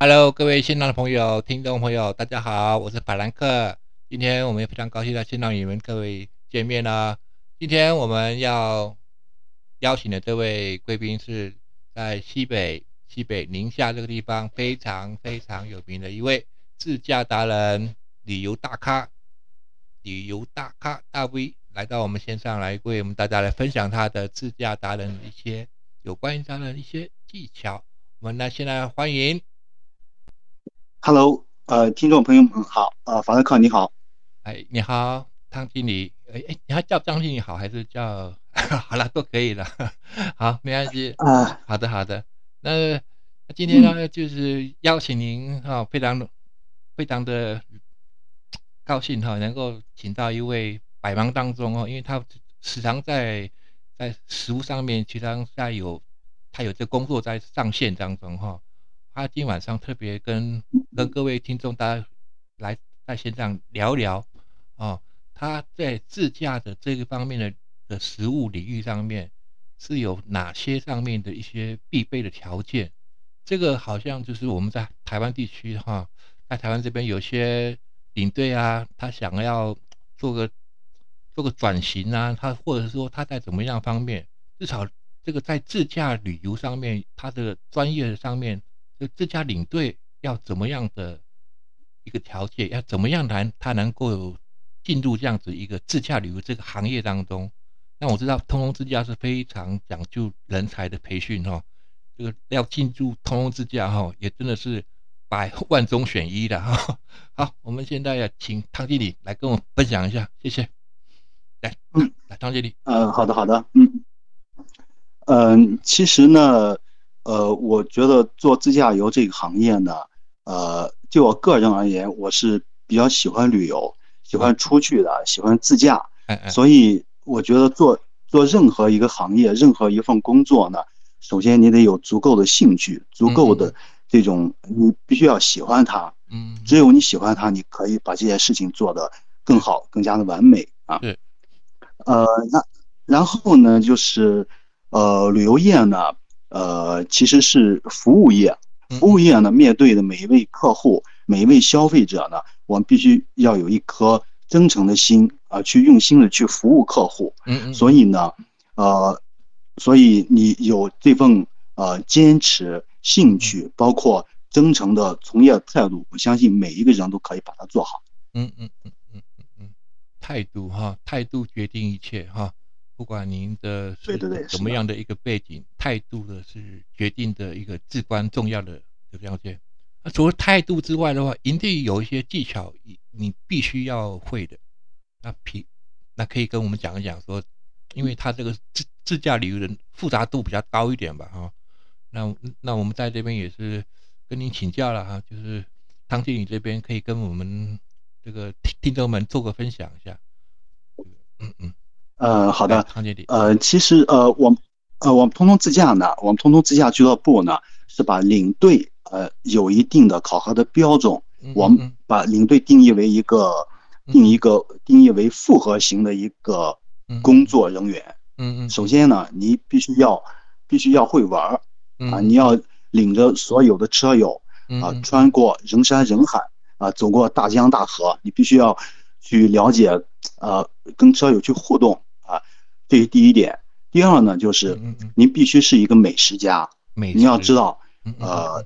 Hello，各位新浪的朋友、听众朋友，大家好，我是法兰克。今天我们也非常高兴在新浪与你们各位见面啦。今天我们要邀请的这位贵宾是在西北、西北宁夏这个地方非常非常有名的一位自驾达人、旅游大咖、旅游大咖大 V 来到我们线上来为我们大家来分享他的自驾达人一些有关于他的一些技巧。我们来现在欢迎。Hello，呃，听众朋友们好，呃，法兰克你好，哎，你好，汤经理，哎哎，你还叫张经理好，还是叫？好了都可以了，好，没关系。啊，好的好的，那今天呢就是邀请您哈，非常非常的高兴哈，能够请到一位百忙当中哦，因为他时常在在食物上面，其实在有他有这工作在上线当中哈。他今晚上特别跟跟各位听众大家来在线上聊聊哦，他在自驾的这个方面的的食物领域上面是有哪些上面的一些必备的条件？这个好像就是我们在台湾地区哈，在台湾这边有些领队啊，他想要做个做个转型啊，他或者说他在怎么样方面，至少这个在自驾旅游上面，他的专业上面。就自驾领队要怎么样的一个条件，要怎么样来他能够进入这样子一个自驾旅游这个行业当中？那我知道通通自驾是非常讲究人才的培训哈，这个要进入通通自驾哈，也真的是百万中选一的哈。好，我们现在要请汤经理来跟我分享一下，谢谢。来，嗯，来张经理。嗯，好的，好的，嗯，嗯，其实呢。呃，我觉得做自驾游这个行业呢，呃，就我个人而言，我是比较喜欢旅游，喜欢出去的，喜欢自驾。所以我觉得做做任何一个行业，任何一份工作呢，首先你得有足够的兴趣，足够的这种，你必须要喜欢它。嗯。只有你喜欢它，你可以把这件事情做得更好，更加的完美啊。对。呃，那然后呢，就是呃，旅游业呢。呃，其实是服务业，服务业呢，面对的每一位客户、每一位消费者呢，我们必须要有一颗真诚的心啊，去用心的去服务客户。嗯嗯。所以呢，呃，所以你有这份呃坚持、兴趣，包括真诚的从业态度，我相信每一个人都可以把它做好。嗯嗯嗯嗯嗯嗯，态度哈，态度决定一切哈。不管您的是怎么样的一个背景，态度的是决定的一个至关重要的这个要件。那除了态度之外的话，营地有一些技巧，你必须要会的。那皮，那可以跟我们讲一讲说，因为他这个自自驾旅游的复杂度比较高一点吧，哈。那那我们在这边也是跟您请教了哈，就是汤经理这边可以跟我们这个听听众们做个分享一下。嗯嗯。呃，好的，唐经理呃，其实呃，我，呃，我们通通自驾呢，我们通通自驾俱乐部呢，是把领队呃有一定的考核的标准，我们把领队定义为一个定一个定义为复合型的一个工作人员。嗯嗯。首先呢，你必须要必须要会玩儿啊，你要领着所有的车友啊，穿过人山人海啊，走过大江大河，你必须要去了解呃，跟车友去互动啊。这是第一点，第二呢，就是您必须是一个美食家，你要知道，呃，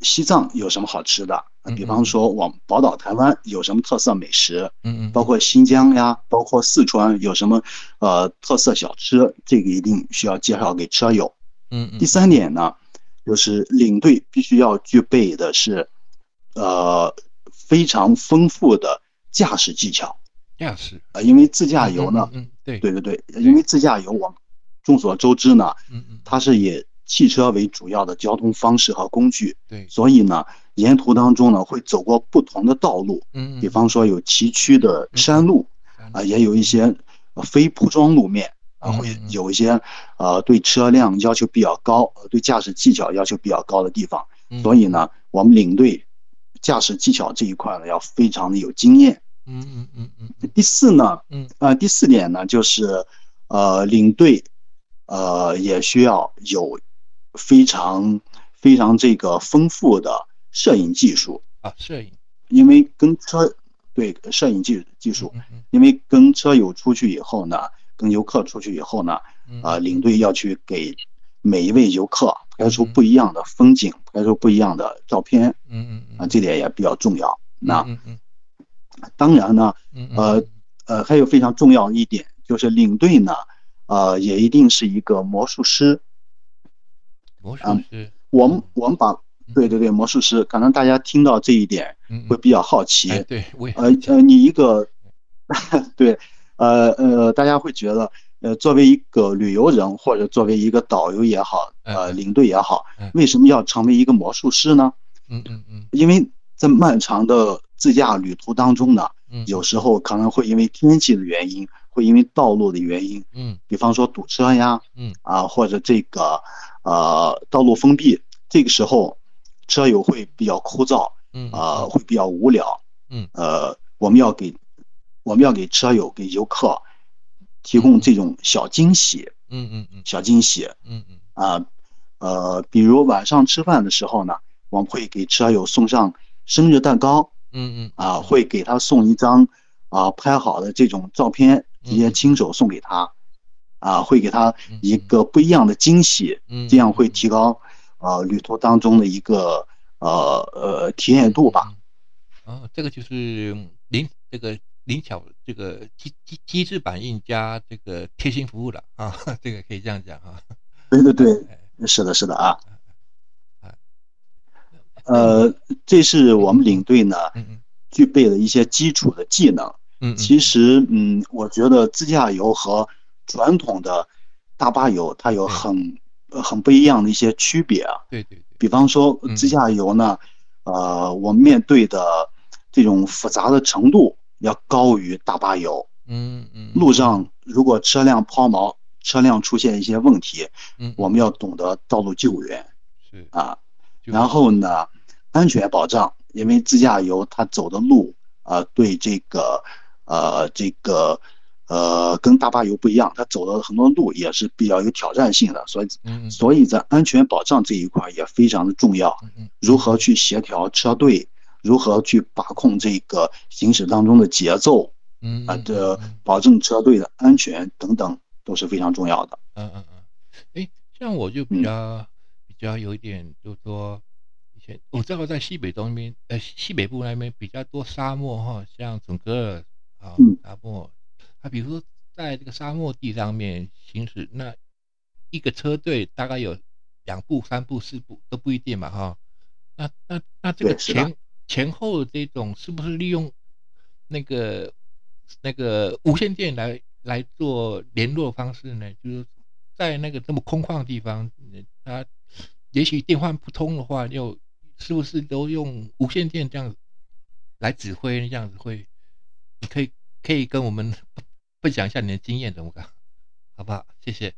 西藏有什么好吃的？比方说，我们宝岛台湾有什么特色美食？嗯嗯，包括新疆呀，包括四川有什么呃特色小吃？这个一定需要介绍给车友。嗯嗯。第三点呢，就是领队必须要具备的是，呃，非常丰富的驾驶技巧。驾驶啊，因为自驾游呢，嗯，对，对对对，因为自驾游，我们众所周知呢，嗯嗯，它是以汽车为主要的交通方式和工具，对，所以呢，沿途当中呢，会走过不同的道路，嗯嗯，比方说有崎岖的山路，啊，也有一些非铺装路面，啊，会有一些呃对车辆要求比较高，对驾驶技巧要求比较高的地方，所以呢，我们领队驾驶技巧这一块呢，要非常的有经验。嗯嗯嗯嗯。第四呢，嗯。呃第四点呢就是，呃领队呃，也需要有非常非常这个丰富的摄影技术。啊，摄影，因为跟车对摄影技技术，因为跟车友出去以后呢，跟游客出去以后呢，啊，领队要去给每一位游客拍出不一样的风景，拍出不一样的照片，嗯嗯啊，这点也比较重要。那当然呢，呃呃，还有非常重要一点就是领队呢。呃，也一定是一个魔术师。魔术师，我们我们把对对对魔术师，可能大家听到这一点会比较好奇。对，呃呃，你一个 对，呃呃，大家会觉得，呃，作为一个旅游人或者作为一个导游也好，呃，领队也好，为什么要成为一个魔术师呢？嗯嗯嗯，因为在漫长的自驾旅途当中呢，有时候可能会因为天气的原因。会因为道路的原因，嗯，比方说堵车呀，嗯。啊，或者这个呃道路封闭，这个时候车友会比较枯燥，嗯啊，会比较无聊，嗯。呃，我们要给我们要给车友给游客提供这种小惊喜，嗯嗯嗯，小惊喜，嗯嗯。啊呃，比如晚上吃饭的时候呢，我们会给车友送上生日蛋糕，嗯嗯。啊，会给他送一张啊拍好的这种照片。直接亲手送给他，啊，会给他一个不一样的惊喜，这样会提高呃旅途当中的一个呃呃体验度吧。哦，这个就是灵这个灵巧这个机机机制反应加这个贴心服务了啊，这个可以这样讲啊。对对对，是的，是的啊。呃，这是我们领队呢具备的一些基础的技能。嗯，其实，嗯，我觉得自驾游和传统的大巴游它有很很不一样的一些区别啊。对对对。比方说自驾游呢，呃，我面对的这种复杂的程度要高于大巴游。嗯嗯。路上如果车辆抛锚，车辆出现一些问题，嗯，我们要懂得道路救援。是啊。然后呢，安全保障，因为自驾游它走的路啊，对这个。呃，这个，呃，跟大巴游不一样，它走的很多路也是比较有挑战性的，所以，所以在安全保障这一块也非常的重要。如何去协调车队，如何去把控这个行驶当中的节奏，嗯啊，这保证车队的安全等等都是非常重要的。嗯嗯嗯，哎，像我就比较比较有一点，就是说以前。我知道在西北东边，呃，西北部那边比较多沙漠哈，像整个啊沙漠，它比如说在这个沙漠地上面行驶，那一个车队大概有两部、三部、四部都不一定嘛哈。那那那这个前前后这种是不是利用那个那个无线电来来做联络方式呢？就是在那个这么空旷的地方，它也许电话不通的话，又是不是都用无线电这样来指挥？这样子会，你可以可以跟我们 分享一下你的经验怎么搞，好不好？谢谢。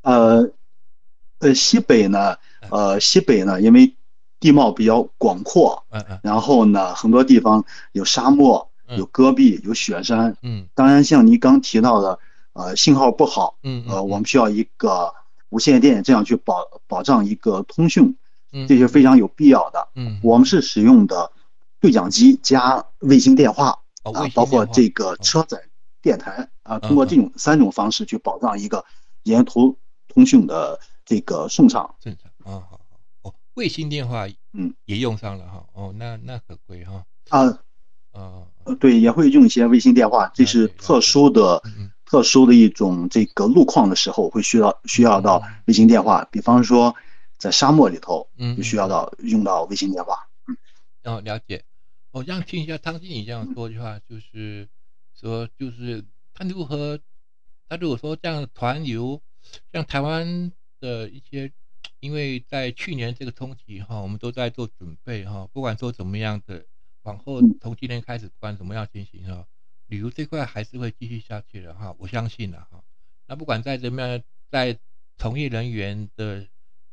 呃呃，西北呢，呃西北呢，因为地貌比较广阔，嗯嗯，然后呢，很多地方有沙漠，有戈壁，有雪山，嗯，当然像您刚提到的，呃，信号不好，嗯呃，我们需要一个无线电，这样去保保障一个通讯。嗯，这是非常有必要的。嗯，我们是使用的对讲机加卫星电话啊，包括这个车载电台啊，通过这种三种方式去保障一个沿途通讯的这个顺畅。正常啊，好卫星电话嗯。也用上了哈，哦，那那可贵哈。啊。啊，对，也会用一些卫星电话，这是特殊的特殊的一种这个路况的时候会需要需要到卫星电话，比方说。在沙漠里头，嗯，就需要到用到卫星电话，嗯，哦，了解。我这样听一下汤经理这样说的话，就是说，就是他如何，他如果说这样团游，像台湾的一些，因为在去年这个冲击哈，我们都在做准备哈，不管说怎么样的，往后从今天开始，不管怎么样进行哈，旅游这块还是会继续下去的哈，我相信的哈。那不管在怎么样，在从业人员的。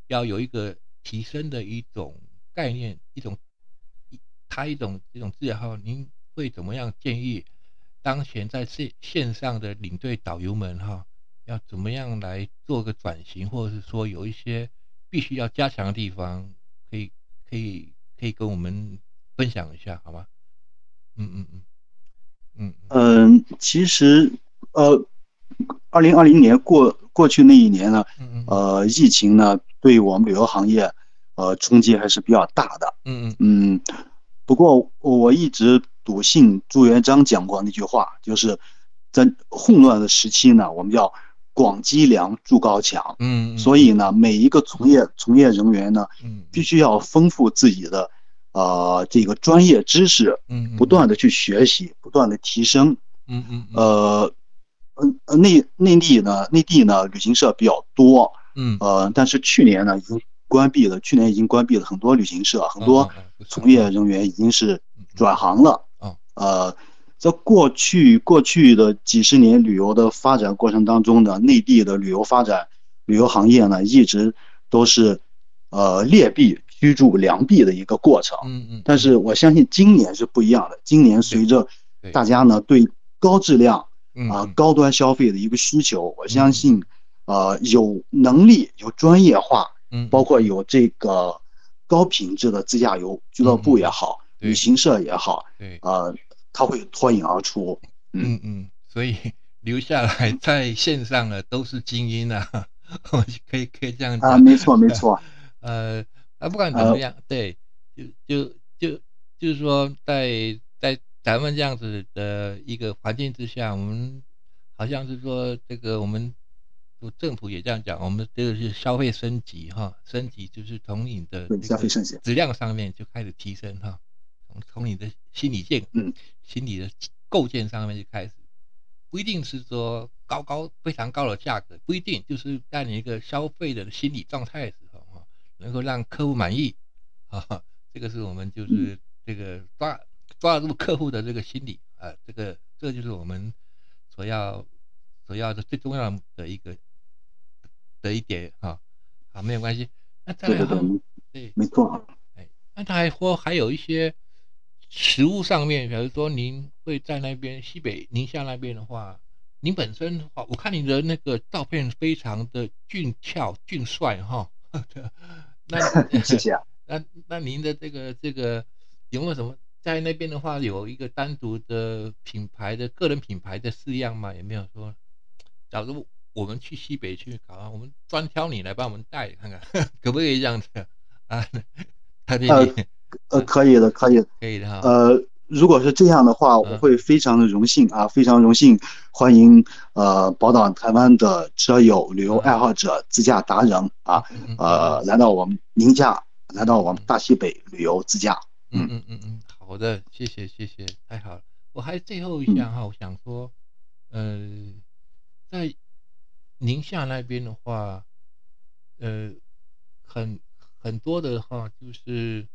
要有一个提升的一种概念，一种一他一种一种字号，您会怎么样建议当前在线线上的领队导游们哈，要怎么样来做个转型，或者是说有一些必须要加强的地方，可以可以可以跟我们分享一下，好吗？嗯嗯嗯嗯嗯，其实呃，二零二零年过过去那一年呢，呃，疫情呢对我们旅游行业呃冲击还是比较大的。嗯嗯嗯，不过我一直笃信朱元璋讲过那句话，就是在混乱的时期呢，我们要。广积粮，筑高墙。嗯，所以呢，每一个从业从业人员呢，嗯，必须要丰富自己的，呃，这个专业知识，嗯，不断的去学习，不断的提升。嗯嗯。呃，嗯，内内地呢，内地呢，旅行社比较多。嗯。呃，但是去年呢，已经关闭了。去年已经关闭了很多旅行社，很多从业人员已经是转行了。啊。呃。在过去过去的几十年旅游的发展过程当中呢，内地的旅游发展旅游行业呢，一直都是呃劣币驱逐良币的一个过程。嗯嗯。但是我相信今年是不一样的。今年随着大家呢对高质量啊高端消费的一个需求，我相信呃有能力有专业化，嗯，包括有这个高品质的自驾游俱乐部也好，旅行社也好，对，呃。他会脱颖而出，嗯。嗯，所以 留下来在线上的都是精英啊，可以可以这样讲啊，没错没错，呃，啊不管怎么样，对，就就就就是说，在在咱们这样子的一个环境之下，我们好像是说这个我们政府也这样讲，我们这个是消费升级哈，升级就是从你的消费升级。质量上面就开始提升哈。从你的心理建，嗯，心理的构建上面就开始，不一定是说高高非常高的价格，不一定就是在你一个消费的心理状态的时候哈，能够让客户满意，啊，这个是我们就是这个抓抓住客户的这个心理啊，这个这就是我们所要所要的最重要的一个的一点哈，好，没有关系，那再来哈，对，没错，哎，那他还说还有一些。食物上面，比如说您会在那边西北宁夏那边的话，您本身的话，我看你的那个照片非常的俊俏俊帅哈。那 谢谢啊。那那您的这个这个有没有什么在那边的话，有一个单独的品牌的个人品牌的式样吗？有没有说，假如我们去西北去搞啊，我们专挑你来帮我们带看看，可不可以这样子啊？他这里。呃，可以的，可以，可以的哈。呃，如果是这样的话，我会非常的荣幸啊，非常荣幸欢迎呃宝岛台湾的车友、旅游爱好者、自驾达人啊，呃，来到我们宁夏，来到我们大西北旅游自驾。嗯嗯嗯嗯，好的，谢谢谢谢，太好了。我还最后一项哈，我想说，呃，在宁夏那边的话，呃，很很多的话就是。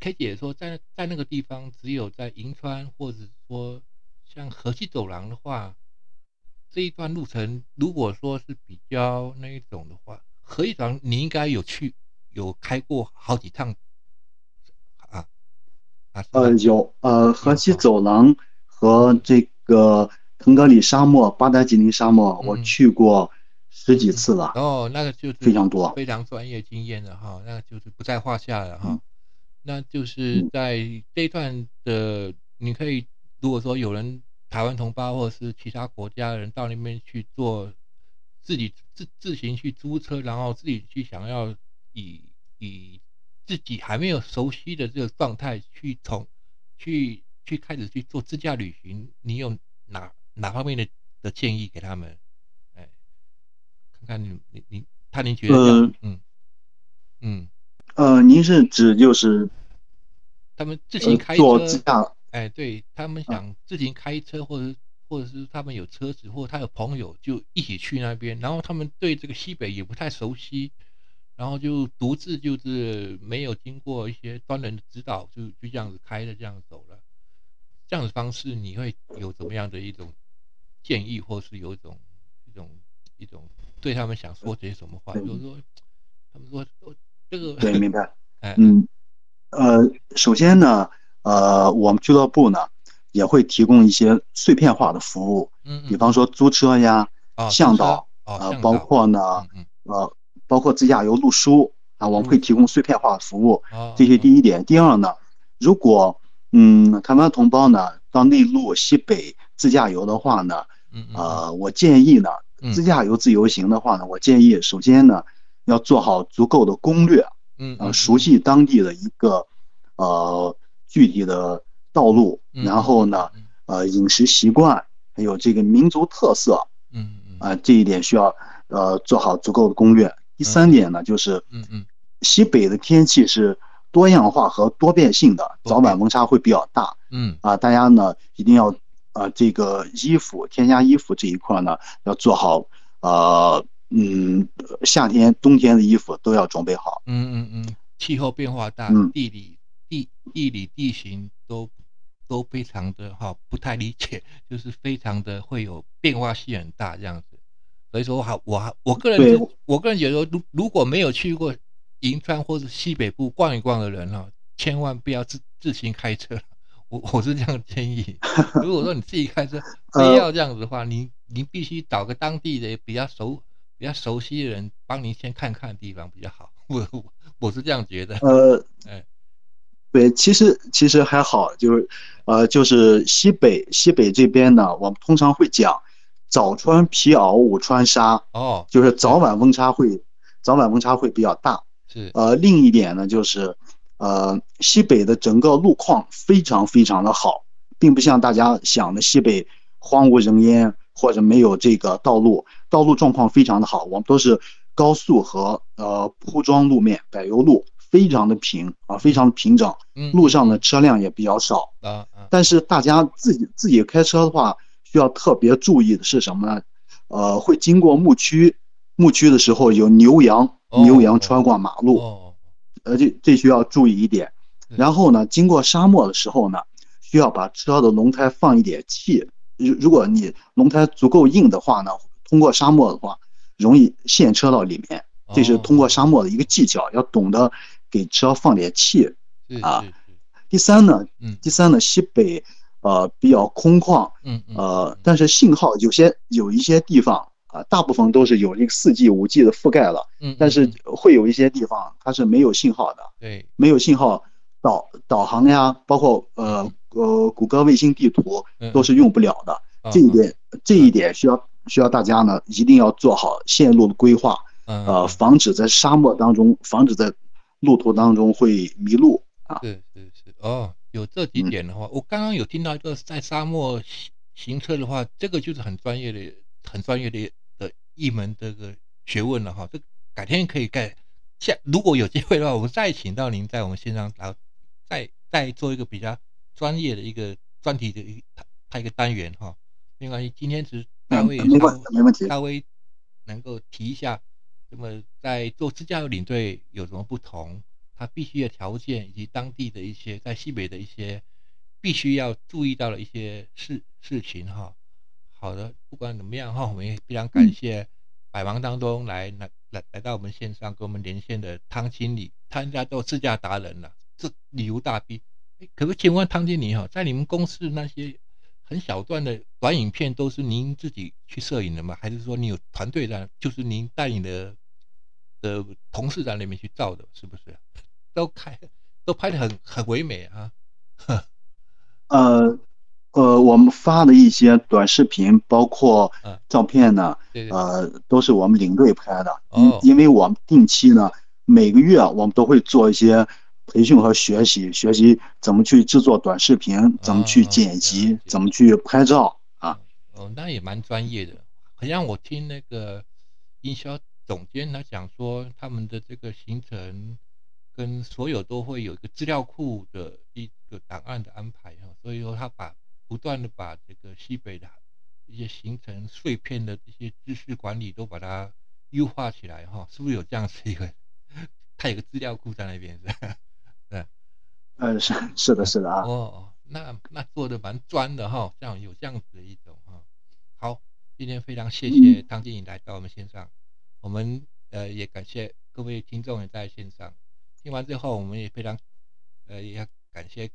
K 姐说，在在那个地方，只有在银川，或者说像河西走廊的话，这一段路程，如果说是比较那一种的话，河西走廊你应该有去，有开过好几趟啊啊？呃，有呃，河西走廊和这个腾格里沙漠、巴达吉林沙漠，我去过十几次了。哦，那个就是非常多，非常专业经验的哈，那个就是不在话下了哈。那就是在这一段的，你可以如果说有人台湾同胞或者是其他国家的人到那边去做，自己自自行去租车，然后自己去想要以以自己还没有熟悉的这个状态去从去去开始去做自驾旅行，你有哪哪方面的的建议给他们？哎，看看你你你，他您觉得嗯嗯。呃，您是指就是他们自行开车，自驾？哎，对他们想自行开车，或者或者是他们有车子，或者他有朋友，就一起去那边。然后他们对这个西北也不太熟悉，然后就独自就是没有经过一些专人的指导，就就这样子开着这样走了。这样的方式你会有怎么样的一种建议，或是有一种一种一种对他们想说些什么话？就是说，他们说。这个对，明白。嗯，呃，首先呢，呃，我们俱乐部呢，也会提供一些碎片化的服务，嗯，比方说租车呀、向导，呃，包括呢，呃，包括自驾游路书啊，我们会提供碎片化的服务。这些第一点。第二呢，如果嗯台湾同胞呢到内陆、西北自驾游的话呢，呃，我建议呢，自驾游自由行的话呢，我建议首先呢要做好足够的攻略，嗯，熟悉当地的一个呃具体的。道路，然后呢，呃，饮食习惯，还有这个民族特色，嗯嗯，啊，这一点需要呃做好足够的攻略。第三点呢，就是，嗯嗯，西北的天气是多样化和多变性的，早晚温差会比较大，嗯。啊，大家呢一定要啊这个衣服添加衣服这一块呢要做好，呃嗯，夏天冬天的衣服都要准备好。嗯嗯嗯，气候变化大，地理地地理地形都。都非常的哈不太理解，就是非常的会有变化性很大这样子，所以说好我我个人我个人觉得如如果没有去过银川或者西北部逛一逛的人哈，千万不要自自行开车，我我是这样建议。如果说你自己开车非要这样子的话，你你必须找个当地的比较熟比较熟悉的人帮您先看看地方比较好。我我是这样觉得。呃，哎。对，其实其实还好，就是，呃，就是西北西北这边呢，我们通常会讲，早穿皮袄，午穿纱，哦，就是早晚温差会，早晚温差会比较大。是，呃，另一点呢，就是，呃，西北的整个路况非常非常的好，并不像大家想的西北荒无人烟或者没有这个道路，道路状况非常的好，我们都是高速和呃铺装路面，柏油路。非常的平啊，非常的平整，路上的车辆也比较少啊。但是大家自己自己开车的话，需要特别注意的是什么呢？呃，会经过牧区，牧区的时候有牛羊，牛羊穿过马路，呃，这这需要注意一点。然后呢，经过沙漠的时候呢，需要把车的轮胎放一点气。如如果你轮胎足够硬的话呢，通过沙漠的话，容易陷车到里面。这是通过沙漠的一个技巧，要懂得。给车放点气。啊！第三呢，第三呢，西北呃比较空旷，嗯呃，但是信号有些有一些地方啊，大部分都是有这个四 G、五 G 的覆盖了，嗯，但是会有一些地方它是没有信号的，对，没有信号，导导航呀，包括呃呃谷歌卫星地图都是用不了的。这一点这一点需要需要大家呢一定要做好线路的规划，呃，防止在沙漠当中，防止在路途当中会迷路啊！是是是哦，有这几点的话，我刚刚有听到一个在沙漠行行车的话，这个就是很专业的、很专业的的一门这个学问了哈。这改天可以盖下，如果有机会的话，我们再请到您在我们线上，然后再再做一个比较专业的一个专题的一它一个单元哈。没关系，今天只是大卫没问没问题，大卫能够提一下。那么在做自驾游领队有什么不同？他必须的条件以及当地的一些在西北的一些必须要注意到的一些事事情哈。好的，不管怎么样哈，我们也非常感谢百忙当中来来来来到我们线上跟我们连线的汤经理，汤家都自驾达人了，这旅游大 B。可不可以请问汤经理哈，在你们公司那些很小段的短影片都是您自己去摄影的吗？还是说你有团队在，就是您带领的？的同事在那边去照的，是不是？都开，都拍的很很唯美啊。呃呃，我们发的一些短视频，包括照片呢，呃，都是我们领队拍的。因因为我们定期呢，每个月我们都会做一些培训和学习，学习怎么去制作短视频，怎么去剪辑，怎么去拍照啊。哦，那也蛮专业的。好像我听那个营销。总监他讲说，他们的这个行程跟所有都会有一个资料库的一个档案的安排哈，所以说他把不断的把这个西北的一些行程碎片的这些知识管理都把它优化起来哈，是不是有这样子一个？他有个资料库在那边是？对，嗯，是是的，是的啊。哦，那那做的蛮专的哈，这样有这样子的一种哈。好，今天非常谢谢汤经理来到我们线上。我们呃也感谢各位听众也在线上听完之后，我们也非常呃也要感谢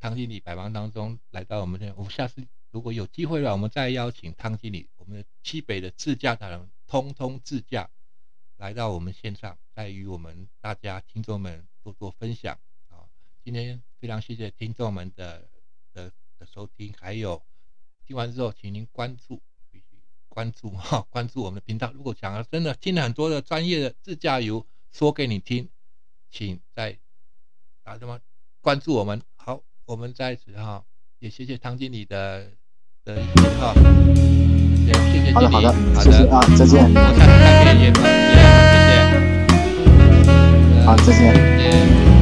汤。经理百忙当中来到我们这，我们下次如果有机会了，我们再邀请汤经理，我们的西北的自驾达人，通通自驾来到我们线上，再与我们大家听众们多多分享啊！今天非常谢谢听众们的的的收听，还有听完之后，请您关注，必须关注 哈，关注我们的频道。如果想要真的听了很多的专业的自驾游说给你听，请在打什么关注我们。好，我们在此哈，也谢谢汤经理的的哈，也谢谢经理，好的好的，谢谢啊，再见。我下次再见，也谢谢，好，再见。